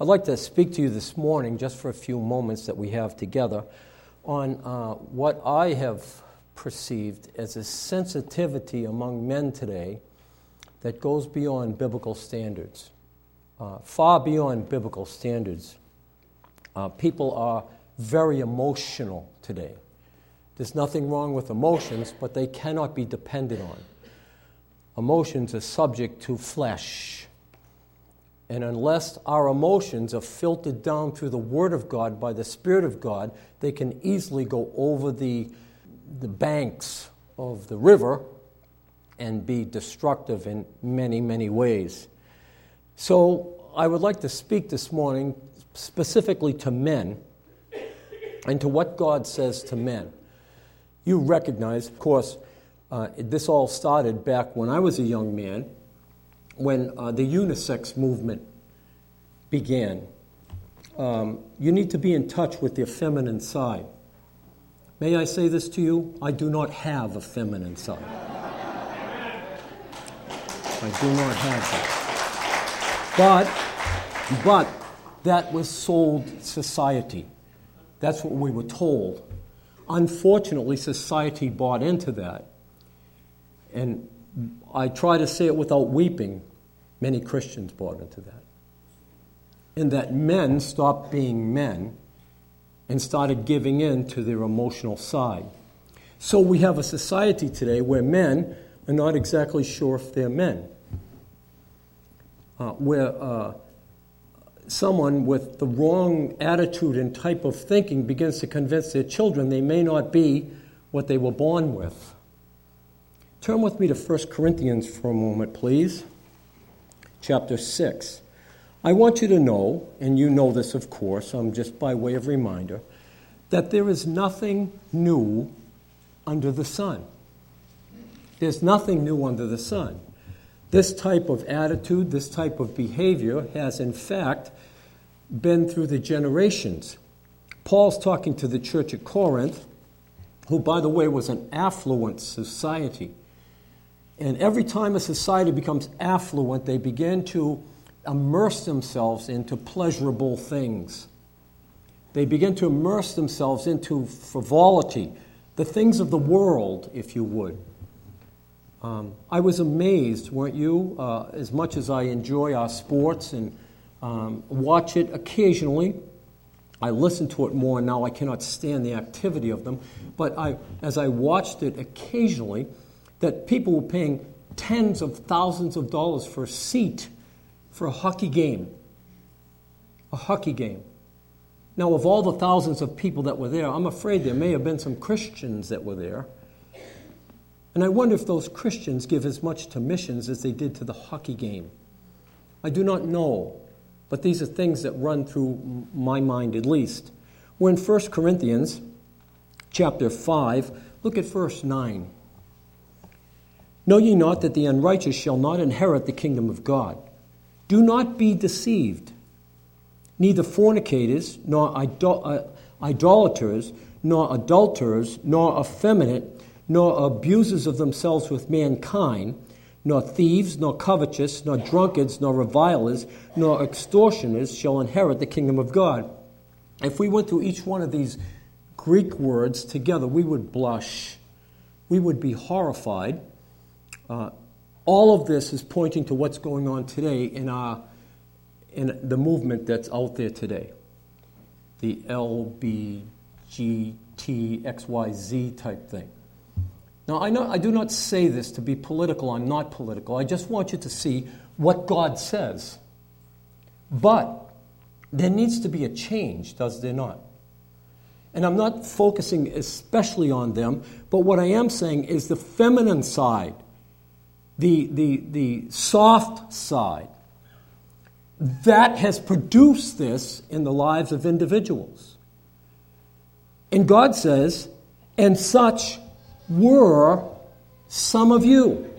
I'd like to speak to you this morning, just for a few moments that we have together, on uh, what I have perceived as a sensitivity among men today that goes beyond biblical standards, uh, far beyond biblical standards. Uh, people are very emotional today. There's nothing wrong with emotions, but they cannot be depended on. Emotions are subject to flesh and unless our emotions are filtered down through the Word of God by the Spirit of God, they can easily go over the, the banks of the river and be destructive in many, many ways. So, I would like to speak this morning specifically to men and to what God says to men. You recognize, of course, uh, this all started back when I was a young man when uh, the unisex movement began. Um, you need to be in touch with your feminine side. May I say this to you? I do not have a feminine side. I do not have that. But, but that was sold society. That's what we were told. Unfortunately, society bought into that. And I try to say it without weeping. Many Christians bought into that. And that men stopped being men and started giving in to their emotional side. So we have a society today where men are not exactly sure if they're men. Uh, where uh, someone with the wrong attitude and type of thinking begins to convince their children they may not be what they were born with. Turn with me to 1 Corinthians for a moment, please chapter 6. I want you to know, and you know this, of course, I'm just by way of reminder, that there is nothing new under the sun. There's nothing new under the sun. This type of attitude, this type of behavior has, in fact, been through the generations. Paul's talking to the church at Corinth, who, by the way, was an affluent society. And every time a society becomes affluent, they begin to immerse themselves into pleasurable things. They begin to immerse themselves into frivolity, the things of the world, if you would. Um, I was amazed, weren't you? Uh, as much as I enjoy our sports and um, watch it occasionally, I listen to it more now. I cannot stand the activity of them. But I, as I watched it occasionally, that people were paying tens of thousands of dollars for a seat for a hockey game. A hockey game. Now, of all the thousands of people that were there, I'm afraid there may have been some Christians that were there. And I wonder if those Christians give as much to missions as they did to the hockey game. I do not know, but these are things that run through my mind at least. We're in 1 Corinthians chapter 5. Look at verse 9. Know ye not that the unrighteous shall not inherit the kingdom of God? Do not be deceived. Neither fornicators, nor idol- uh, idolaters, nor adulterers, nor effeminate, nor abusers of themselves with mankind, nor thieves, nor covetous, nor drunkards, nor revilers, nor extortioners shall inherit the kingdom of God. If we went through each one of these Greek words together, we would blush. We would be horrified uh, all of this is pointing to what's going on today in, our, in the movement that's out there today the LBGTXYZ type thing. Now, I, I do not say this to be political. I'm not political. I just want you to see what God says. But there needs to be a change, does there not? And I'm not focusing especially on them, but what I am saying is the feminine side the, the, the soft side, that has produced this in the lives of individuals. And God says, and such were some of you.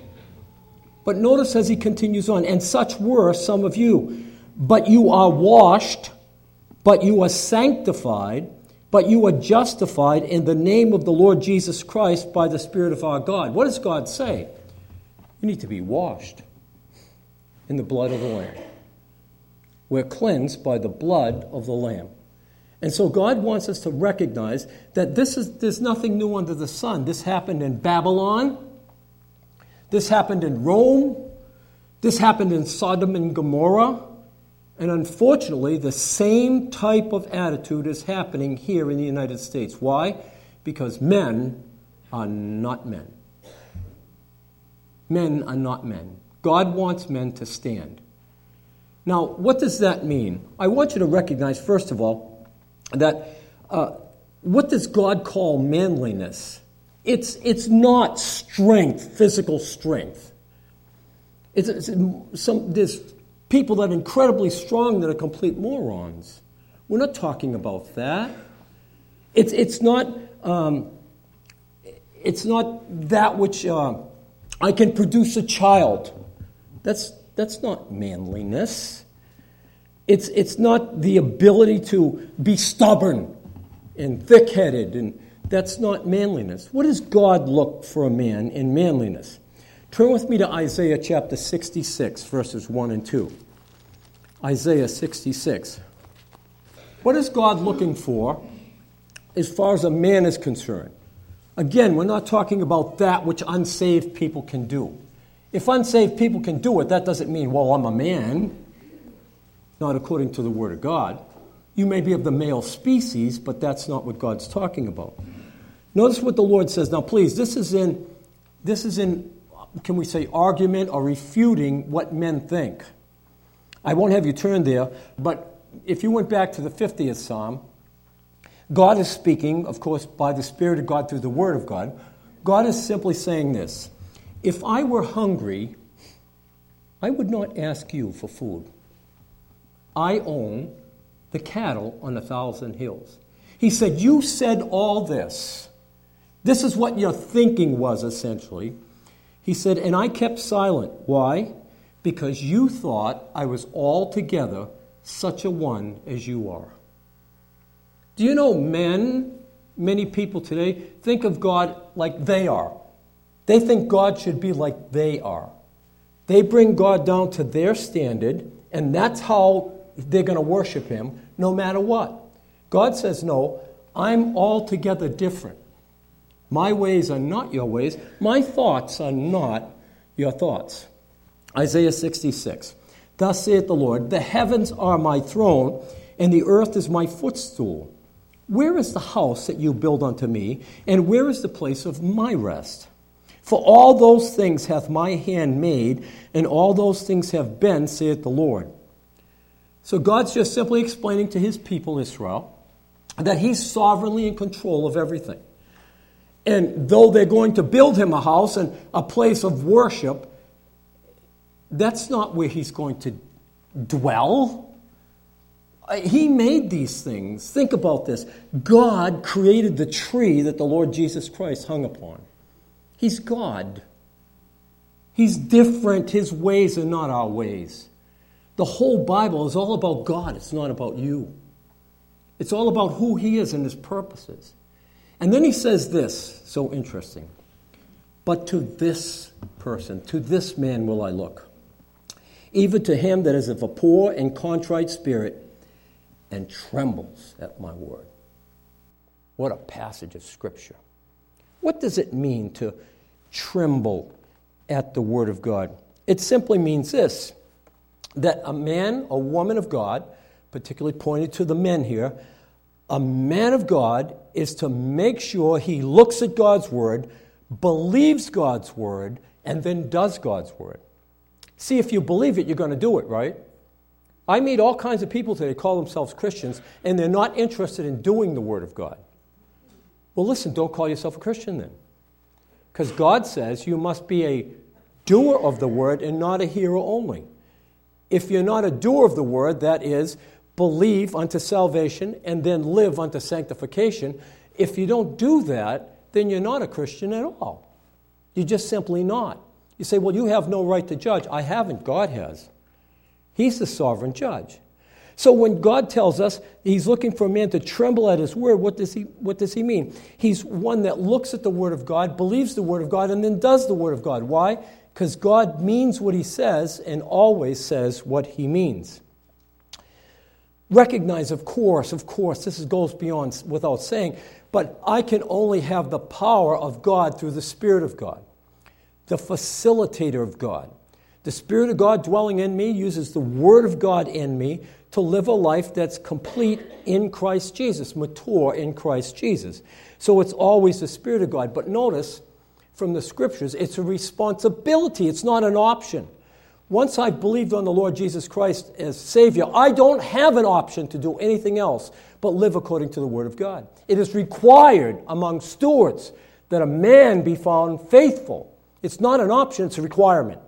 But notice as he continues on, and such were some of you. But you are washed, but you are sanctified, but you are justified in the name of the Lord Jesus Christ by the Spirit of our God. What does God say? You need to be washed in the blood of the Lamb. We're cleansed by the blood of the Lamb. And so God wants us to recognize that this is, there's nothing new under the sun. This happened in Babylon. This happened in Rome. This happened in Sodom and Gomorrah. And unfortunately, the same type of attitude is happening here in the United States. Why? Because men are not men. Men are not men. God wants men to stand. Now, what does that mean? I want you to recognize, first of all, that uh, what does God call manliness? It's, it's not strength, physical strength. It's, it's some, there's people that are incredibly strong that are complete morons. We're not talking about that. It's, it's, not, um, it's not that which uh, I can produce a child. That's, that's not manliness. It's, it's not the ability to be stubborn and thick headed, and that's not manliness. What does God look for a man in manliness? Turn with me to Isaiah chapter 66, verses 1 and 2. Isaiah 66. What is God looking for as far as a man is concerned? Again, we're not talking about that which unsaved people can do. If unsaved people can do it, that doesn't mean, well, I'm a man not according to the Word of God. You may be of the male species, but that's not what God's talking about. Notice what the Lord says. Now, please, this is in, this is in, can we say, argument or refuting what men think. I won't have you turn there, but if you went back to the 50th Psalm, God is speaking, of course, by the Spirit of God through the Word of God. God is simply saying this If I were hungry, I would not ask you for food. I own the cattle on a thousand hills. He said, You said all this. This is what your thinking was, essentially. He said, And I kept silent. Why? Because you thought I was altogether such a one as you are. Do you know men, many people today, think of God like they are? They think God should be like they are. They bring God down to their standard, and that's how they're going to worship him no matter what. God says, No, I'm altogether different. My ways are not your ways. My thoughts are not your thoughts. Isaiah 66. Thus saith the Lord The heavens are my throne, and the earth is my footstool. Where is the house that you build unto me, and where is the place of my rest? For all those things hath my hand made, and all those things have been, saith the Lord. So God's just simply explaining to his people, Israel, that he's sovereignly in control of everything. And though they're going to build him a house and a place of worship, that's not where he's going to dwell. He made these things. Think about this. God created the tree that the Lord Jesus Christ hung upon. He's God. He's different. His ways are not our ways. The whole Bible is all about God, it's not about you. It's all about who He is and His purposes. And then He says this, so interesting. But to this person, to this man will I look, even to him that is of a poor and contrite spirit and trembles at my word. What a passage of Scripture. What does it mean to tremble at the Word of God? It simply means this that a man a woman of God, particularly pointed to the men here, a man of God is to make sure he looks at God's word, believes God's word, and then does God's word. See, if you believe it, you're going to do it, right? I meet all kinds of people today call themselves Christians, and they're not interested in doing the word of God. Well, listen, don't call yourself a Christian then. Because God says you must be a doer of the word and not a hearer only. If you're not a doer of the word, that is, believe unto salvation and then live unto sanctification, if you don't do that, then you're not a Christian at all. You're just simply not. You say, well, you have no right to judge. I haven't, God has. He's the sovereign judge. So when God tells us he's looking for a man to tremble at his word, what does he, what does he mean? He's one that looks at the word of God, believes the word of God, and then does the word of God. Why? Because God means what he says and always says what he means. recognize, of course, of course, this goes beyond without saying, but I can only have the power of God through the Spirit of God, the facilitator of God. The Spirit of God dwelling in me uses the Word of God in me to live a life that's complete in Christ Jesus, mature in Christ Jesus. So it's always the Spirit of God. But notice from the Scriptures, it's a responsibility, it's not an option. Once I've believed on the Lord Jesus Christ as Savior, I don't have an option to do anything else but live according to the Word of God. It is required among stewards that a man be found faithful. It's not an option, it's a requirement.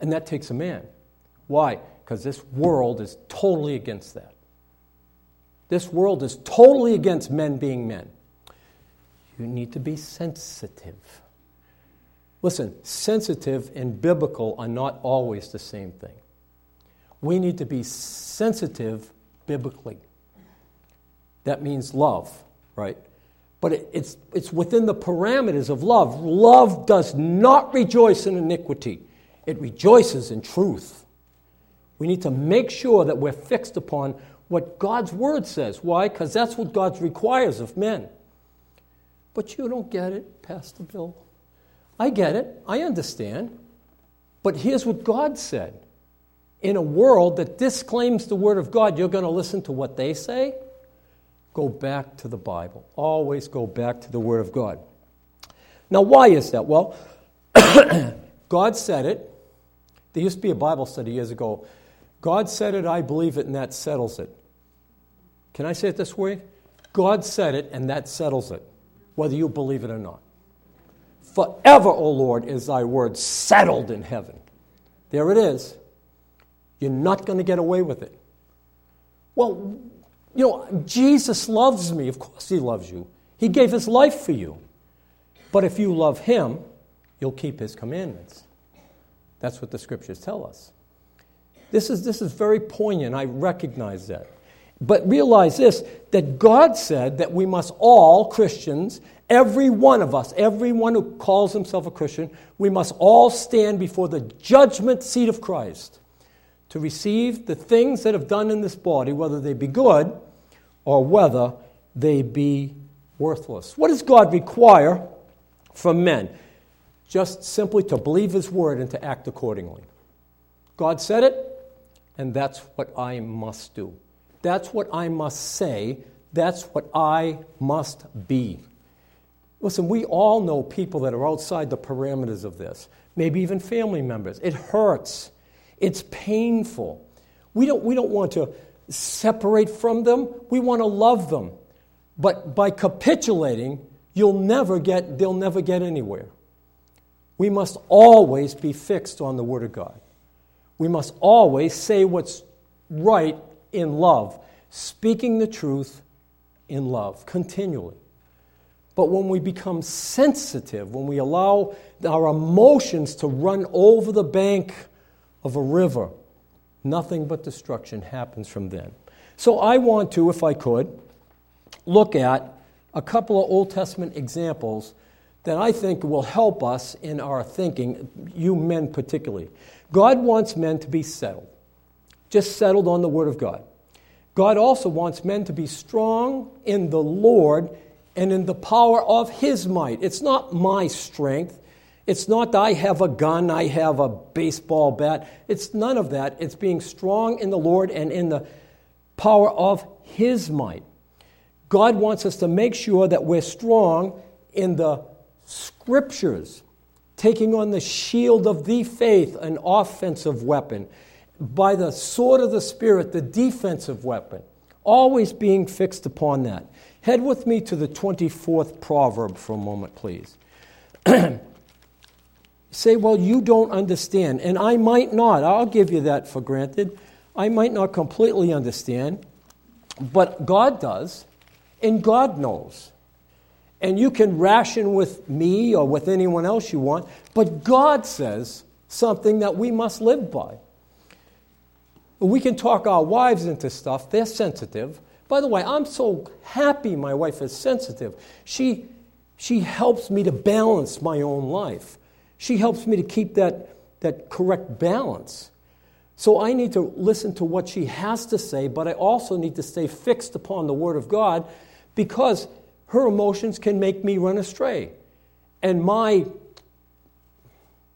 And that takes a man. Why? Because this world is totally against that. This world is totally against men being men. You need to be sensitive. Listen, sensitive and biblical are not always the same thing. We need to be sensitive biblically. That means love, right? But it, it's, it's within the parameters of love. Love does not rejoice in iniquity, it rejoices in truth. We need to make sure that we're fixed upon what God's word says. Why? Because that's what God requires of men. But you don't get it, Pastor Bill. I get it. I understand. But here's what God said. In a world that disclaims the Word of God, you're going to listen to what they say? Go back to the Bible. Always go back to the Word of God. Now, why is that? Well, God said it. There used to be a Bible study years ago. God said it, I believe it, and that settles it. Can I say it this way? God said it, and that settles it, whether you believe it or not. Forever, O Lord, is thy word settled in heaven. There it is. You're not going to get away with it. Well, you know, Jesus loves me. Of course, he loves you. He gave his life for you. But if you love him, you'll keep his commandments. That's what the scriptures tell us. This is, this is very poignant. I recognize that. But realize this that God said that we must all, Christians, Every one of us, everyone who calls himself a Christian, we must all stand before the judgment seat of Christ to receive the things that have done in this body, whether they be good or whether they be worthless. What does God require from men? Just simply to believe his word and to act accordingly. God said it, and that's what I must do. That's what I must say. That's what I must be. Listen, we all know people that are outside the parameters of this, maybe even family members. It hurts, it's painful. We don't, we don't want to separate from them, we want to love them. But by capitulating, you'll never get, they'll never get anywhere. We must always be fixed on the Word of God. We must always say what's right in love, speaking the truth in love continually. But when we become sensitive, when we allow our emotions to run over the bank of a river, nothing but destruction happens from then. So I want to, if I could, look at a couple of Old Testament examples that I think will help us in our thinking, you men particularly. God wants men to be settled, just settled on the Word of God. God also wants men to be strong in the Lord and in the power of His might. It's not my strength. It's not I have a gun, I have a baseball bat. It's none of that. It's being strong in the Lord and in the power of His might. God wants us to make sure that we're strong in the scriptures, taking on the shield of the faith, an offensive weapon, by the sword of the Spirit, the defensive weapon, always being fixed upon that. Head with me to the 24th proverb for a moment, please. Say, well, you don't understand, and I might not. I'll give you that for granted. I might not completely understand, but God does, and God knows. And you can ration with me or with anyone else you want, but God says something that we must live by. We can talk our wives into stuff, they're sensitive. By the way, I'm so happy my wife is sensitive. She, she helps me to balance my own life. She helps me to keep that, that correct balance. So I need to listen to what she has to say, but I also need to stay fixed upon the Word of God because her emotions can make me run astray. And my,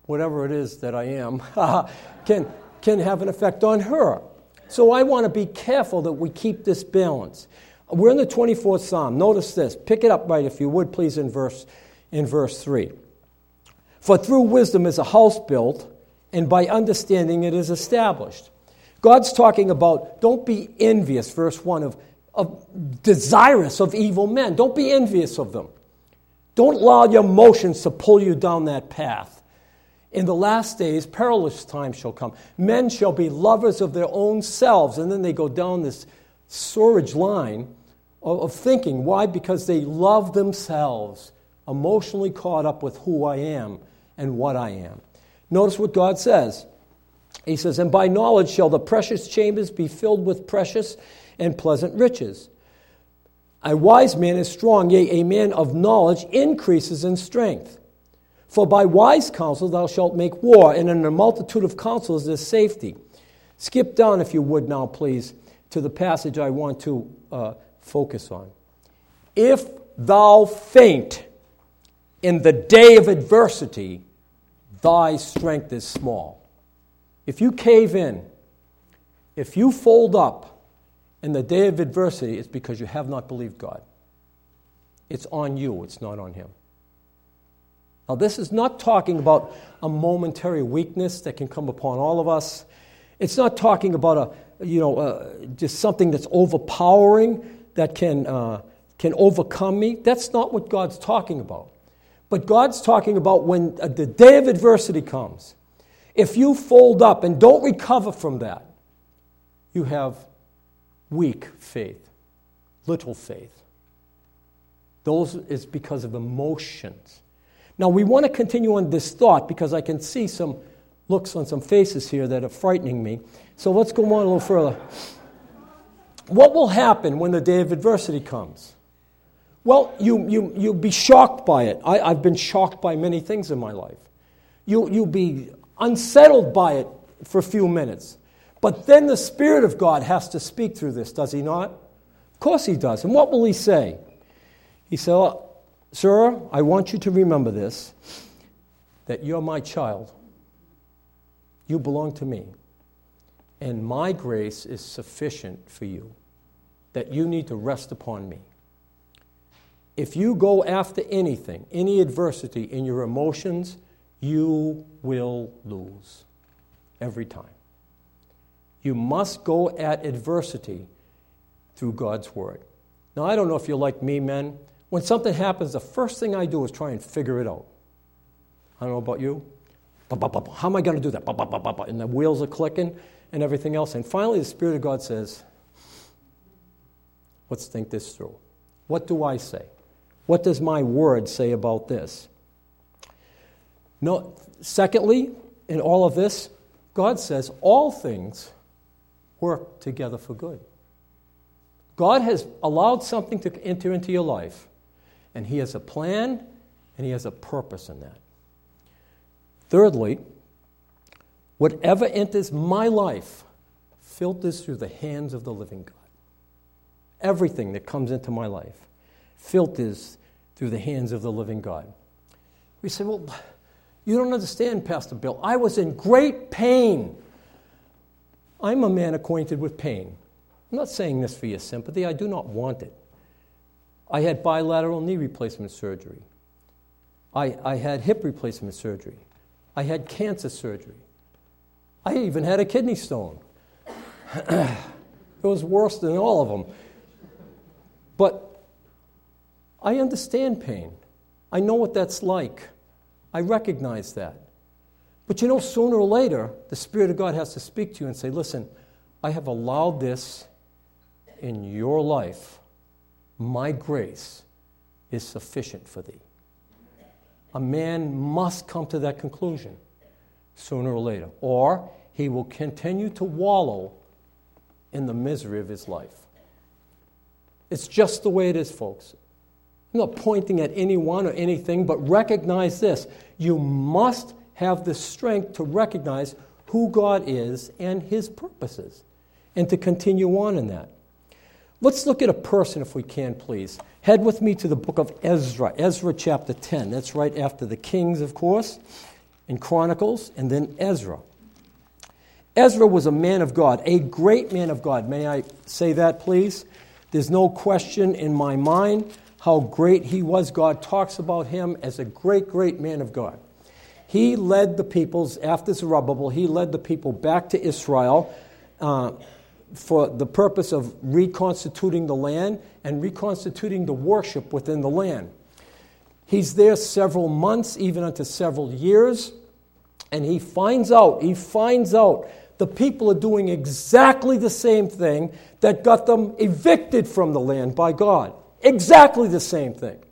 whatever it is that I am, can, can have an effect on her. So I want to be careful that we keep this balance. We're in the 24th Psalm. Notice this. Pick it up right, if you would, please, in verse, in verse 3. For through wisdom is a house built, and by understanding it is established. God's talking about don't be envious, verse 1, of, of desirous of evil men. Don't be envious of them. Don't allow your emotions to pull you down that path. In the last days, perilous times shall come. Men shall be lovers of their own selves. And then they go down this sewerage line of, of thinking. Why? Because they love themselves, emotionally caught up with who I am and what I am. Notice what God says. He says, And by knowledge shall the precious chambers be filled with precious and pleasant riches. A wise man is strong, yea, a man of knowledge increases in strength. For by wise counsel thou shalt make war, and in a multitude of counsels is safety. Skip down, if you would, now, please, to the passage I want to uh, focus on. If thou faint in the day of adversity, thy strength is small. If you cave in, if you fold up in the day of adversity, it's because you have not believed God. It's on you, it's not on Him. Now, this is not talking about a momentary weakness that can come upon all of us. It's not talking about a, you know, uh, just something that's overpowering that can, uh, can overcome me. That's not what God's talking about. But God's talking about when uh, the day of adversity comes. If you fold up and don't recover from that, you have weak faith, little faith. Those is because of emotions. Now, we want to continue on this thought because I can see some looks on some faces here that are frightening me. So let's go on a little further. What will happen when the day of adversity comes? Well, you, you, you'll be shocked by it. I, I've been shocked by many things in my life. You, you'll be unsettled by it for a few minutes. But then the Spirit of God has to speak through this, does he not? Of course he does. And what will he say? He said, Sir, I want you to remember this that you're my child. You belong to me. And my grace is sufficient for you, that you need to rest upon me. If you go after anything, any adversity in your emotions, you will lose every time. You must go at adversity through God's Word. Now, I don't know if you're like me, men. When something happens, the first thing I do is try and figure it out. I don't know about you. How am I going to do that? And the wheels are clicking and everything else. And finally, the Spirit of God says, Let's think this through. What do I say? What does my word say about this? No, secondly, in all of this, God says all things work together for good. God has allowed something to enter into your life, and He has a plan and He has a purpose in that. Thirdly, whatever enters my life filters through the hands of the living God. Everything that comes into my life filters through the hands of the living God. We say, Well, you don't understand, Pastor Bill. I was in great pain. I'm a man acquainted with pain. I'm not saying this for your sympathy, I do not want it. I had bilateral knee replacement surgery. I, I had hip replacement surgery. I had cancer surgery. I even had a kidney stone. it was worse than all of them. But I understand pain. I know what that's like. I recognize that. But you know, sooner or later, the Spirit of God has to speak to you and say, listen, I have allowed this in your life. My grace is sufficient for thee. A man must come to that conclusion sooner or later, or he will continue to wallow in the misery of his life. It's just the way it is, folks. I'm not pointing at anyone or anything, but recognize this. You must have the strength to recognize who God is and his purposes, and to continue on in that. Let's look at a person, if we can, please. Head with me to the book of Ezra, Ezra chapter 10. That's right after the Kings, of course, and Chronicles, and then Ezra. Ezra was a man of God, a great man of God. May I say that, please? There's no question in my mind how great he was. God talks about him as a great, great man of God. He led the peoples, after Zerubbabel, he led the people back to Israel uh, for the purpose of reconstituting the land and reconstituting the worship within the land. He's there several months, even unto several years, and he finds out, he finds out the people are doing exactly the same thing that got them evicted from the land by God. Exactly the same thing.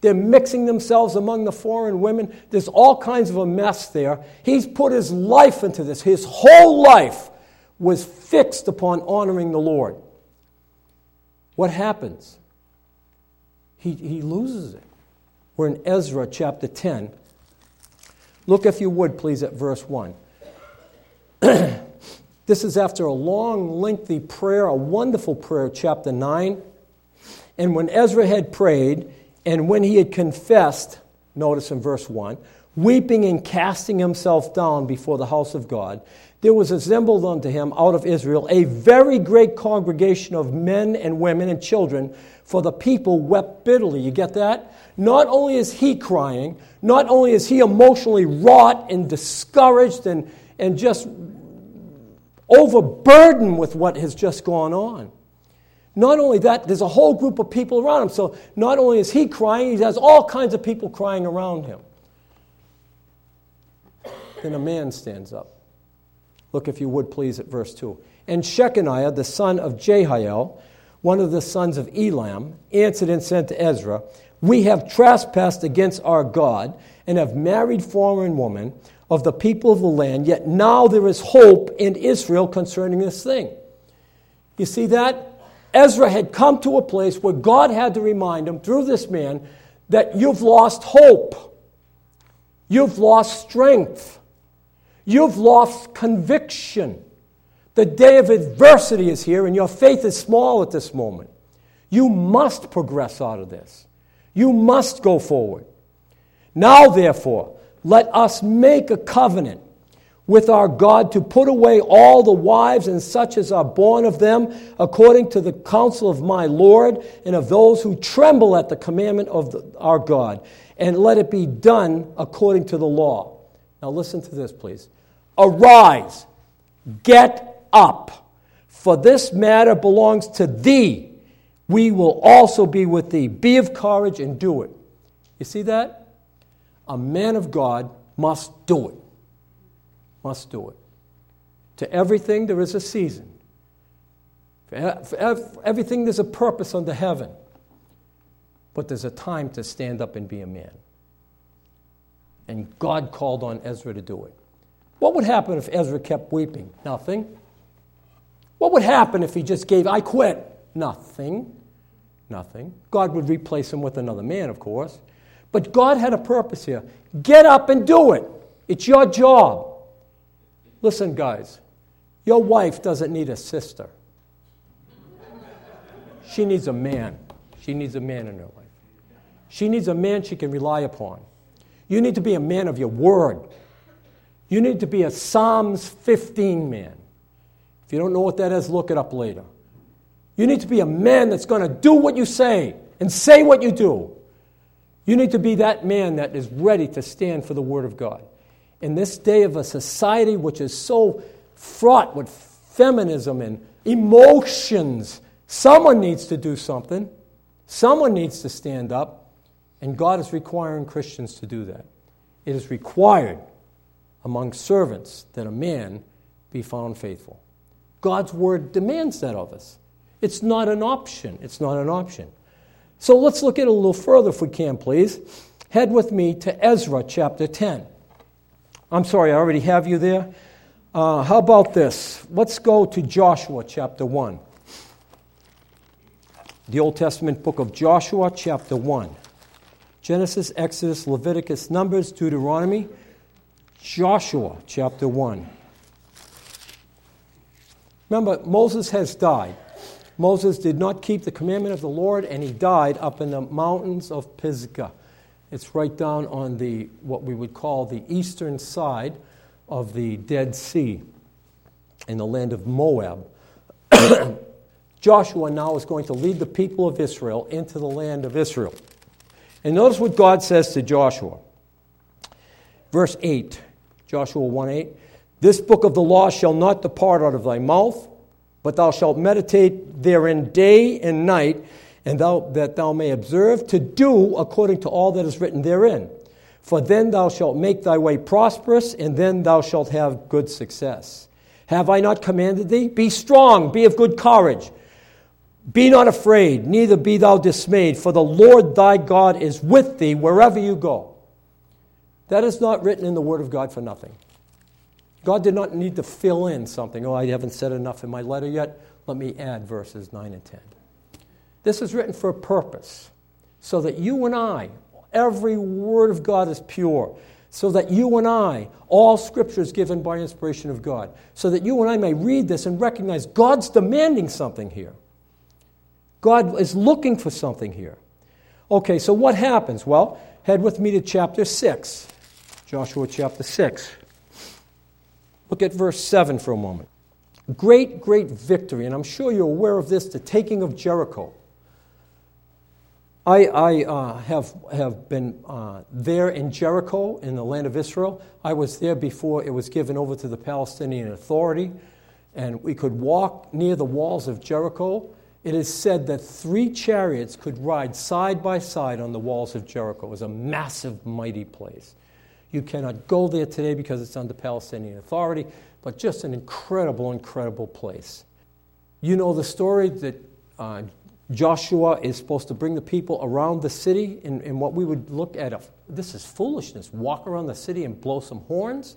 They're mixing themselves among the foreign women. There's all kinds of a mess there. He's put his life into this. His whole life was fixed upon honoring the Lord. What happens? He, he loses it. We're in Ezra chapter 10. Look, if you would, please, at verse 1. this is after a long, lengthy prayer, a wonderful prayer, chapter 9. And when Ezra had prayed, and when he had confessed, notice in verse 1, weeping and casting himself down before the house of God, there was assembled unto him out of Israel a very great congregation of men and women and children, for the people wept bitterly. You get that? Not only is he crying, not only is he emotionally wrought and discouraged and, and just overburdened with what has just gone on. Not only that, there's a whole group of people around him. So not only is he crying, he has all kinds of people crying around him. Then a man stands up. Look, if you would please, at verse 2. And Shechaniah, the son of Jehiel, one of the sons of Elam, answered and said to Ezra, We have trespassed against our God and have married foreign women of the people of the land, yet now there is hope in Israel concerning this thing. You see that? Ezra had come to a place where God had to remind him through this man that you've lost hope, you've lost strength, you've lost conviction. The day of adversity is here, and your faith is small at this moment. You must progress out of this. You must go forward. Now, therefore, let us make a covenant with our God to put away all the wives and such as are born of them, according to the counsel of my Lord and of those who tremble at the commandment of the, our God, and let it be done according to the law. Now, listen to this, please. Arise, get up, for this matter belongs to thee. We will also be with thee. Be of courage and do it. You see that? a man of God must do it. Must do it. To everything, there is a season. For everything, there's a purpose under heaven. But there's a time to stand up and be a man. And God called on Ezra to do it. What would happen if Ezra kept weeping? Nothing. What would happen if he just gave, I quit? Nothing. Nothing. God would replace him with another man, of course. But God had a purpose here. Get up and do it. It's your job. Listen, guys, your wife doesn't need a sister. She needs a man. She needs a man in her life. She needs a man she can rely upon. You need to be a man of your word. You need to be a Psalms 15 man. If you don't know what that is, look it up later. You need to be a man that's going to do what you say and say what you do. You need to be that man that is ready to stand for the Word of God. In this day of a society which is so fraught with feminism and emotions, someone needs to do something. Someone needs to stand up, and God is requiring Christians to do that. It is required among servants that a man be found faithful. God's word demands that of us. It's not an option. It's not an option. So let's look at it a little further if we can, please. Head with me to Ezra chapter 10. I'm sorry, I already have you there. Uh, how about this? Let's go to Joshua chapter 1. The Old Testament book of Joshua chapter 1. Genesis, Exodus, Leviticus, Numbers, Deuteronomy, Joshua chapter 1. Remember, Moses has died. Moses did not keep the commandment of the Lord, and he died up in the mountains of Pisgah. It's right down on the what we would call the eastern side of the Dead Sea in the land of Moab. Joshua now is going to lead the people of Israel into the land of Israel. And notice what God says to Joshua. Verse 8, Joshua 1 8. This book of the law shall not depart out of thy mouth, but thou shalt meditate therein day and night, and thou, that thou may observe to do according to all that is written therein. For then thou shalt make thy way prosperous, and then thou shalt have good success. Have I not commanded thee? Be strong, be of good courage. Be not afraid, neither be thou dismayed, for the Lord thy God is with thee wherever you go. That is not written in the Word of God for nothing. God did not need to fill in something. Oh, I haven't said enough in my letter yet. Let me add verses 9 and 10. This is written for a purpose, so that you and I, every word of God is pure, so that you and I, all scripture is given by inspiration of God, so that you and I may read this and recognize God's demanding something here. God is looking for something here. Okay, so what happens? Well, head with me to chapter 6, Joshua chapter 6. Look at verse 7 for a moment. Great, great victory, and I'm sure you're aware of this the taking of Jericho. I, I uh, have, have been uh, there in Jericho in the land of Israel. I was there before it was given over to the Palestinian Authority, and we could walk near the walls of Jericho. It is said that three chariots could ride side by side on the walls of Jericho. It was a massive, mighty place. You cannot go there today because it's under Palestinian Authority, but just an incredible, incredible place. You know the story that uh, Joshua is supposed to bring the people around the city in, in what we would look at. A, this is foolishness. Walk around the city and blow some horns.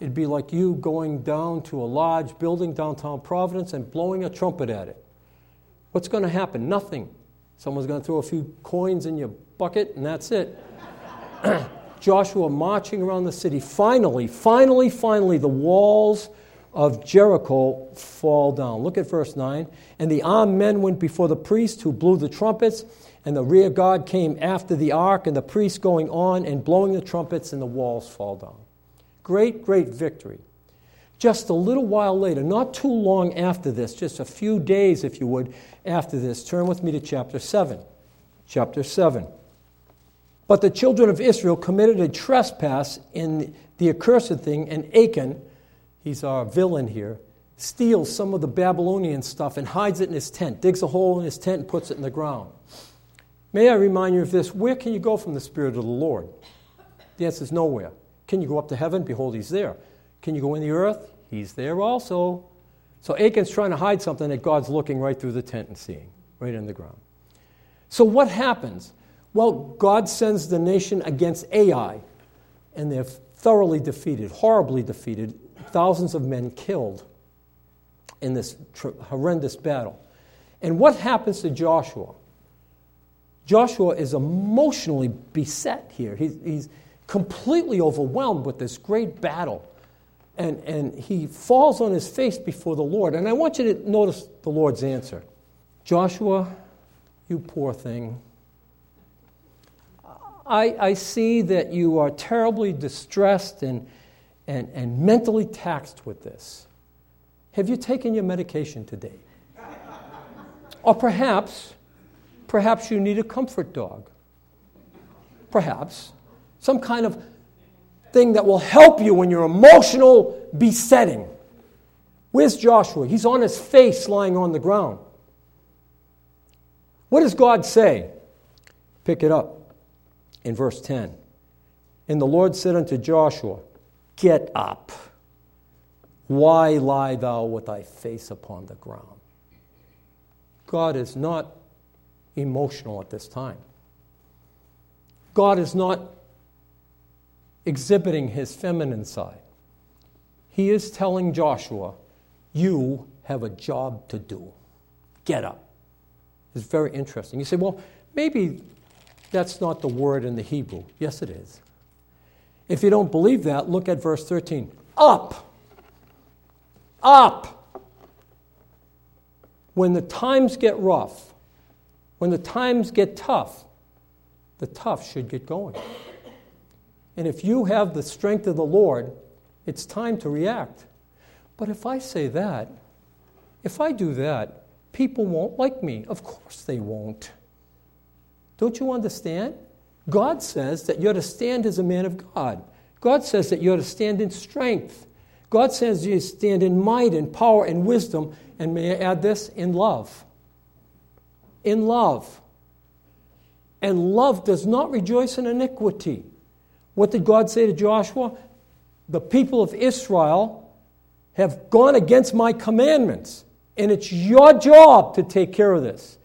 It'd be like you going down to a large building downtown Providence and blowing a trumpet at it. What's going to happen? Nothing. Someone's going to throw a few coins in your bucket, and that's it. Joshua marching around the city. Finally, finally, finally, the walls of Jericho fall down. Look at verse 9. And the armed men went before the priest who blew the trumpets, and the rear guard came after the ark, and the priest going on and blowing the trumpets, and the walls fall down. Great, great victory. Just a little while later, not too long after this, just a few days, if you would, after this, turn with me to chapter 7. Chapter 7. But the children of Israel committed a trespass in the accursed thing, and Achan, he's our villain here, steals some of the Babylonian stuff and hides it in his tent, digs a hole in his tent and puts it in the ground. May I remind you of this? Where can you go from the Spirit of the Lord? The answer is nowhere. Can you go up to heaven? Behold, he's there. Can you go in the earth? He's there also. So Achan's trying to hide something that God's looking right through the tent and seeing, right in the ground. So what happens? Well, God sends the nation against Ai, and they're thoroughly defeated, horribly defeated, thousands of men killed in this tr- horrendous battle. And what happens to Joshua? Joshua is emotionally beset here. He's, he's completely overwhelmed with this great battle. And, and he falls on his face before the Lord. And I want you to notice the Lord's answer Joshua, you poor thing. I, I see that you are terribly distressed and, and, and mentally taxed with this. Have you taken your medication today? or perhaps, perhaps you need a comfort dog. Perhaps. Some kind of thing that will help you in your emotional besetting. Where's Joshua? He's on his face lying on the ground. What does God say? Pick it up in verse 10. And the Lord said unto Joshua, Get up. Why lie thou with thy face upon the ground? God is not emotional at this time. God is not exhibiting his feminine side. He is telling Joshua, You have a job to do. Get up. It's very interesting. You say, Well, maybe that's not the word in the Hebrew. Yes, it is. If you don't believe that, look at verse 13. Up! Up! when the times get rough, when the times get tough, the tough should get going. And if you have the strength of the Lord, it's time to react. But if I say that, if I do that, people won't like me. Of course they won't. Don't you understand? God says that you're to stand as a man of God. God says that you're to stand in strength. God says you stand in might and power and wisdom, and may I add this? In love. In love. And love does not rejoice in iniquity. What did God say to Joshua? The people of Israel have gone against my commandments, and it's your job to take care of this.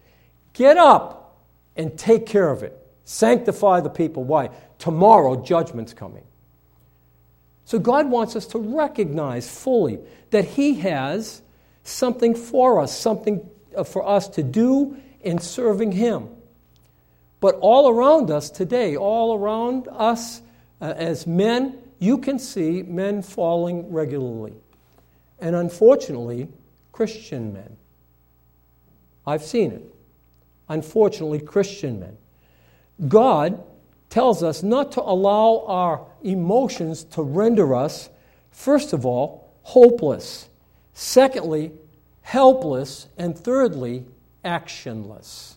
Get up and take care of it. Sanctify the people. Why? Tomorrow, judgment's coming. So God wants us to recognize fully that He has something for us, something uh, for us to do in serving Him. But all around us today, all around us uh, as men, you can see men falling regularly. And unfortunately, Christian men. I've seen it. Unfortunately, Christian men. God tells us not to allow our emotions to render us, first of all, hopeless. Secondly, helpless. And thirdly, actionless.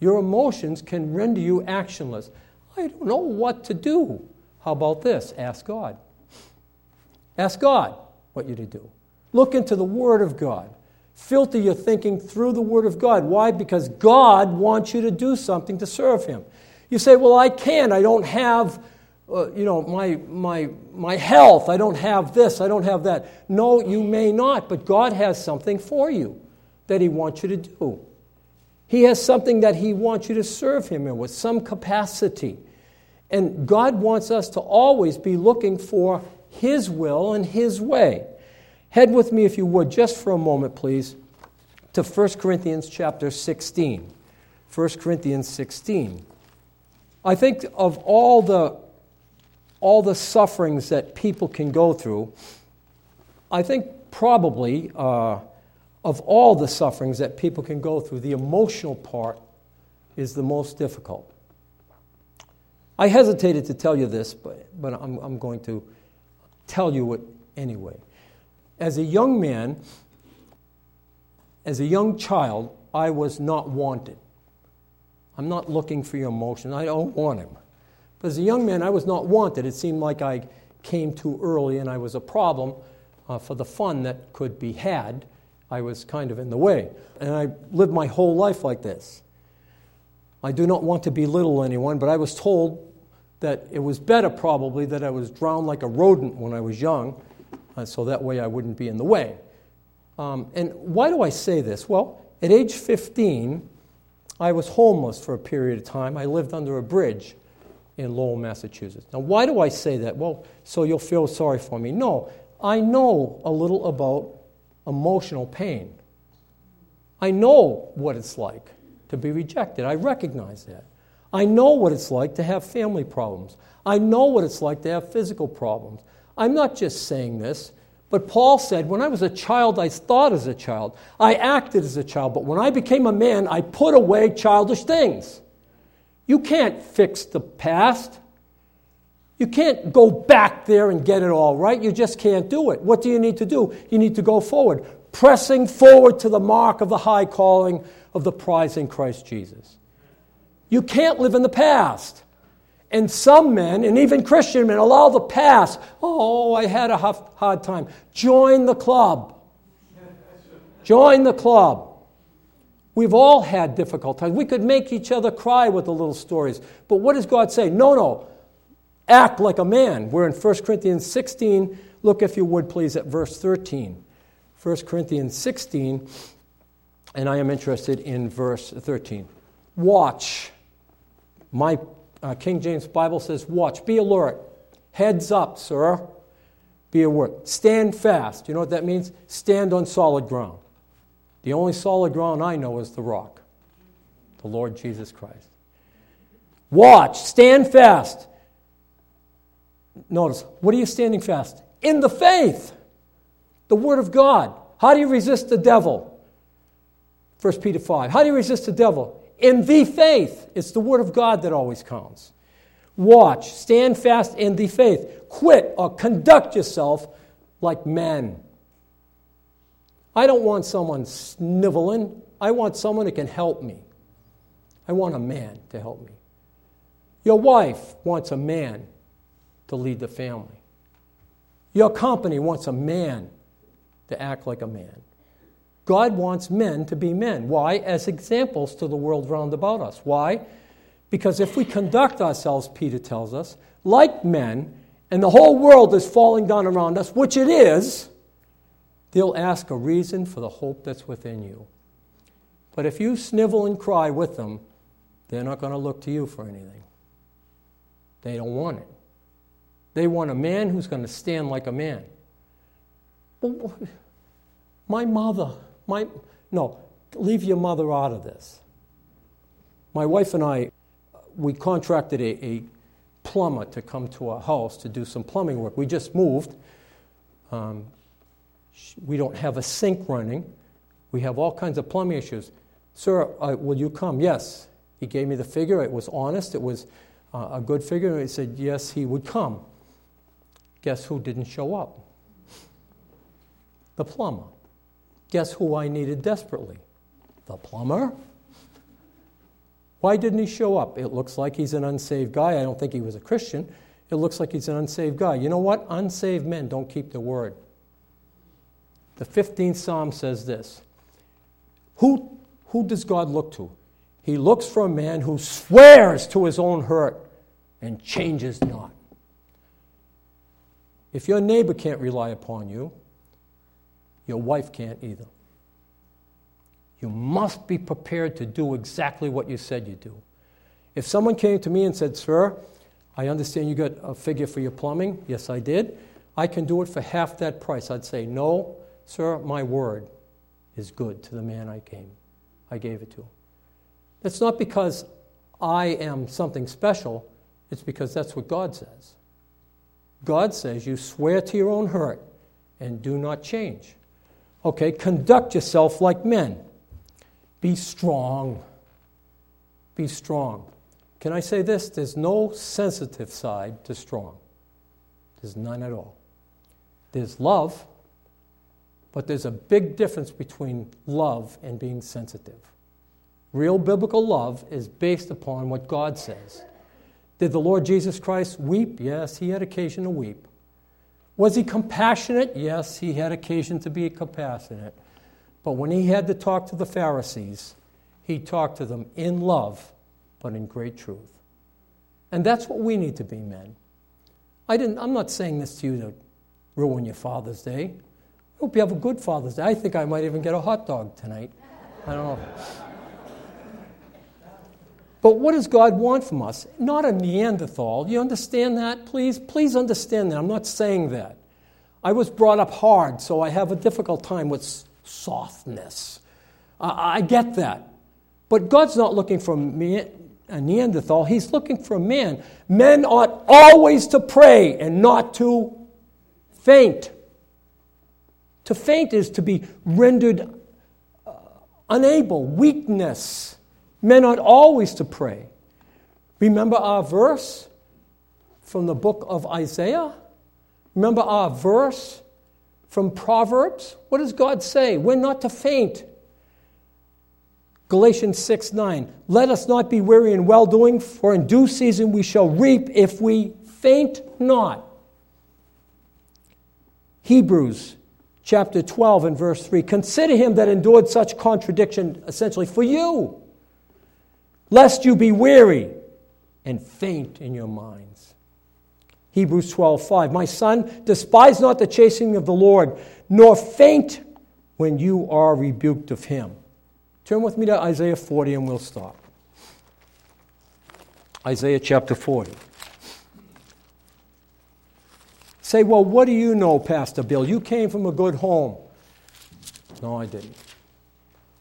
Your emotions can render you actionless. I don't know what to do. How about this? Ask God. Ask God what you to do. Look into the Word of God. Filter your thinking through the Word of God. Why? Because God wants you to do something to serve Him. You say, Well, I can't. I don't have. Uh, you know, my, my, my health, I don't have this, I don't have that. No, you may not, but God has something for you that He wants you to do. He has something that He wants you to serve Him in with some capacity. And God wants us to always be looking for His will and His way. Head with me, if you would, just for a moment, please, to 1 Corinthians chapter 16. 1 Corinthians 16. I think of all the, all the sufferings that people can go through, I think probably uh, of all the sufferings that people can go through, the emotional part is the most difficult. I hesitated to tell you this, but, but I'm, I'm going to tell you it anyway. As a young man, as a young child, I was not wanted. I'm not looking for your emotion. I don't want him. But as a young man, I was not wanted. It seemed like I came too early and I was a problem uh, for the fun that could be had. I was kind of in the way. And I lived my whole life like this. I do not want to belittle anyone, but I was told that it was better probably that I was drowned like a rodent when I was young, uh, so that way I wouldn't be in the way. Um, and why do I say this? Well, at age 15, I was homeless for a period of time. I lived under a bridge in Lowell, Massachusetts. Now, why do I say that? Well, so you'll feel sorry for me. No, I know a little about emotional pain. I know what it's like to be rejected. I recognize that. I know what it's like to have family problems. I know what it's like to have physical problems. I'm not just saying this. But Paul said, When I was a child, I thought as a child. I acted as a child. But when I became a man, I put away childish things. You can't fix the past. You can't go back there and get it all right. You just can't do it. What do you need to do? You need to go forward, pressing forward to the mark of the high calling of the prize in Christ Jesus. You can't live in the past. And some men, and even Christian men, allow the past. Oh, I had a hard time. Join the club. Join the club. We've all had difficult times. We could make each other cry with the little stories. But what does God say? No, no. Act like a man. We're in 1 Corinthians 16. Look, if you would, please, at verse 13. 1 Corinthians 16, and I am interested in verse 13. Watch. My uh, King James Bible says, watch, be alert. Heads up, sir. Be alert. Stand fast. You know what that means? Stand on solid ground. The only solid ground I know is the rock, the Lord Jesus Christ. Watch, stand fast. Notice, what are you standing fast? In the faith, the Word of God. How do you resist the devil? 1 Peter 5. How do you resist the devil? In the faith. It's the word of God that always counts. Watch, stand fast in the faith. Quit or conduct yourself like men. I don't want someone sniveling. I want someone that can help me. I want a man to help me. Your wife wants a man to lead the family. Your company wants a man to act like a man. God wants men to be men. Why? As examples to the world round about us. Why? Because if we conduct ourselves, Peter tells us, like men, and the whole world is falling down around us, which it is, they'll ask a reason for the hope that's within you. But if you snivel and cry with them, they're not going to look to you for anything. They don't want it. They want a man who's going to stand like a man. my mother, my, no, leave your mother out of this. My wife and I, we contracted a, a plumber to come to our house to do some plumbing work. We just moved. Um, we don't have a sink running. We have all kinds of plumbing issues. Sir, uh, will you come? Yes. He gave me the figure. It was honest. It was uh, a good figure. He said, yes, he would come. Guess who didn't show up? The plumber. Guess who I needed desperately? The plumber. Why didn't he show up? It looks like he's an unsaved guy. I don't think he was a Christian. It looks like he's an unsaved guy. You know what? Unsaved men don't keep the word. The 15th Psalm says this Who, who does God look to? He looks for a man who swears to his own hurt and changes not. If your neighbor can't rely upon you, your wife can't either. You must be prepared to do exactly what you said you'd do. If someone came to me and said, Sir, I understand you got a figure for your plumbing. Yes, I did. I can do it for half that price. I'd say, No, sir, my word is good to the man I came. I gave it to. It's not because I am something special, it's because that's what God says. God says you swear to your own hurt and do not change. Okay, conduct yourself like men. Be strong. Be strong. Can I say this? There's no sensitive side to strong. There's none at all. There's love, but there's a big difference between love and being sensitive. Real biblical love is based upon what God says. Did the Lord Jesus Christ weep? Yes, he had occasion to weep. Was he compassionate? Yes, he had occasion to be compassionate. But when he had to talk to the Pharisees, he talked to them in love, but in great truth. And that's what we need to be, men. I didn't, I'm not saying this to you to ruin your Father's Day. I hope you have a good Father's Day. I think I might even get a hot dog tonight. I don't know. But what does God want from us? Not a Neanderthal. You understand that? Please, please understand that. I'm not saying that. I was brought up hard, so I have a difficult time with softness. I, I get that. But God's not looking for me, a Neanderthal, He's looking for a man. Men ought always to pray and not to faint. To faint is to be rendered uh, unable, weakness. Men ought always to pray. Remember our verse from the book of Isaiah? Remember our verse from Proverbs? What does God say? We're not to faint. Galatians 6 9. Let us not be weary in well doing, for in due season we shall reap if we faint not. Hebrews chapter 12 and verse 3. Consider him that endured such contradiction, essentially, for you lest you be weary and faint in your minds. Hebrews 12, 5. My son, despise not the chastening of the Lord, nor faint when you are rebuked of him. Turn with me to Isaiah 40 and we'll stop. Isaiah chapter 40. Say, well, what do you know, Pastor Bill? You came from a good home. No, I didn't.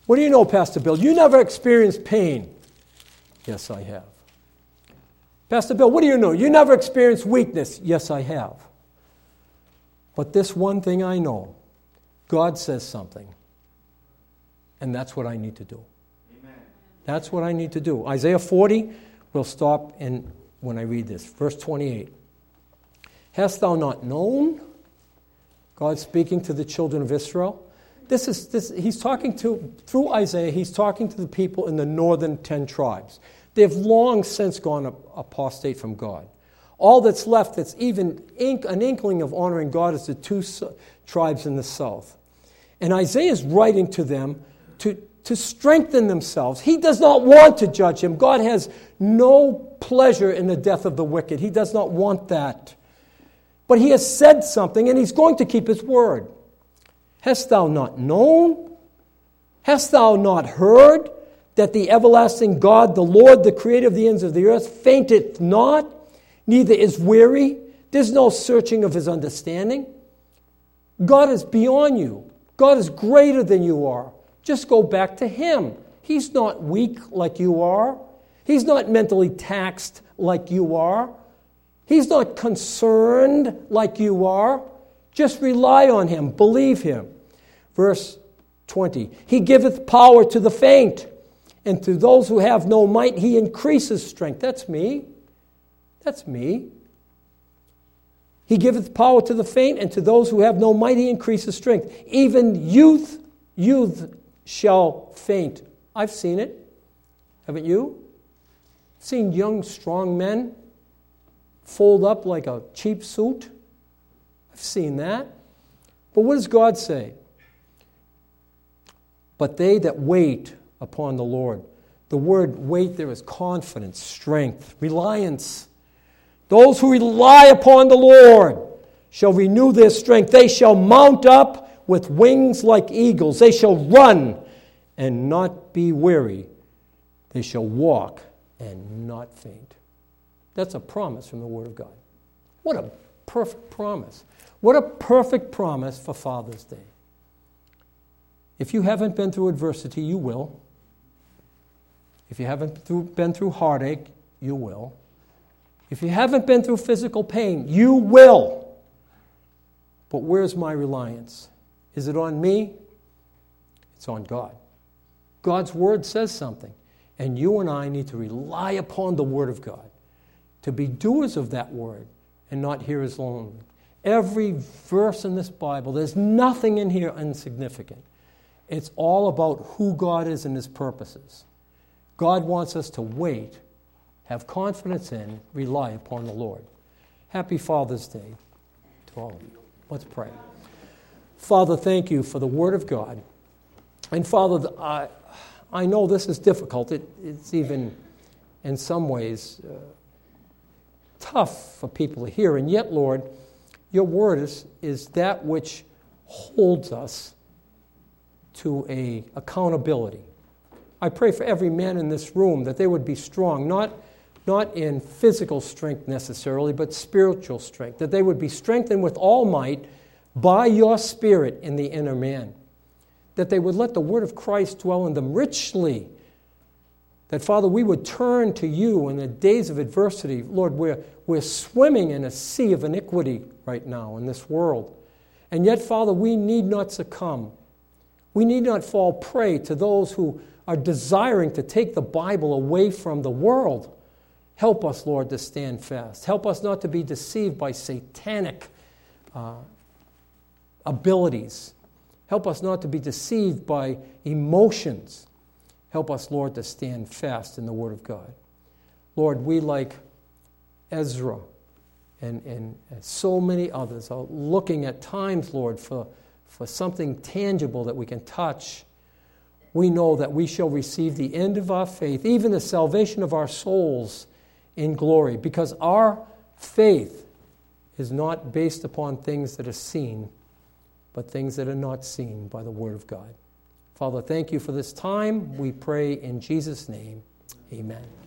What do you know, Pastor Bill? You never experienced pain. Yes, I have. Pastor Bill, what do you know? You never experienced weakness. Yes, I have. But this one thing I know God says something, And that's what I need to do. Amen. That's what I need to do. Isaiah 40, we'll stop in when I read this. Verse 28. Hast thou not known? God speaking to the children of Israel. This is this, he's talking to through Isaiah, he's talking to the people in the northern ten tribes. They've long since gone apostate from God. All that's left that's even ink, an inkling of honoring God is the two tribes in the south. And Isaiah is writing to them to, to strengthen themselves. He does not want to judge him. God has no pleasure in the death of the wicked. He does not want that. But he has said something, and he's going to keep his word. Hast thou not known? Hast thou not heard that the everlasting God, the Lord, the creator of the ends of the earth, fainteth not, neither is weary? There's no searching of his understanding. God is beyond you. God is greater than you are. Just go back to Him. He's not weak like you are, He's not mentally taxed like you are, He's not concerned like you are. Just rely on Him, believe Him. Verse 20 He giveth power to the faint, and to those who have no might, He increases strength. That's me. That's me. He giveth power to the faint, and to those who have no might, he increases strength. Even youth, youth shall faint. I've seen it. Haven't you? Seen young, strong men fold up like a cheap suit? I've seen that. But what does God say? But they that wait upon the Lord. The word wait there is confidence, strength, reliance. Those who rely upon the Lord shall renew their strength. They shall mount up with wings like eagles. They shall run and not be weary. They shall walk and not faint. That's a promise from the Word of God. What a perfect promise. What a perfect promise for Father's Day. If you haven't been through adversity, you will. If you haven't been through heartache, you will. If you haven't been through physical pain, you will. But where's my reliance? Is it on me? It's on God. God's word says something. And you and I need to rely upon the word of God, to be doers of that word and not hearers only. Every verse in this Bible, there's nothing in here insignificant. It's all about who God is and his purposes. God wants us to wait have confidence in, rely upon the Lord. Happy Father's Day to all of you. Let's pray. Father, thank you for the Word of God. And Father, I, I know this is difficult. It, it's even, in some ways, uh, tough for people to hear. And yet, Lord, your Word is, is that which holds us to a accountability. I pray for every man in this room that they would be strong, not not in physical strength necessarily, but spiritual strength, that they would be strengthened with all might by your Spirit in the inner man, that they would let the word of Christ dwell in them richly. That, Father, we would turn to you in the days of adversity. Lord, we're, we're swimming in a sea of iniquity right now in this world. And yet, Father, we need not succumb. We need not fall prey to those who are desiring to take the Bible away from the world. Help us, Lord, to stand fast. Help us not to be deceived by satanic uh, abilities. Help us not to be deceived by emotions. Help us, Lord, to stand fast in the Word of God. Lord, we, like Ezra and, and so many others, are looking at times, Lord, for, for something tangible that we can touch. We know that we shall receive the end of our faith, even the salvation of our souls in glory because our faith is not based upon things that are seen, but things that are not seen by the Word of God. Father, thank you for this time. We pray in Jesus' name. Amen.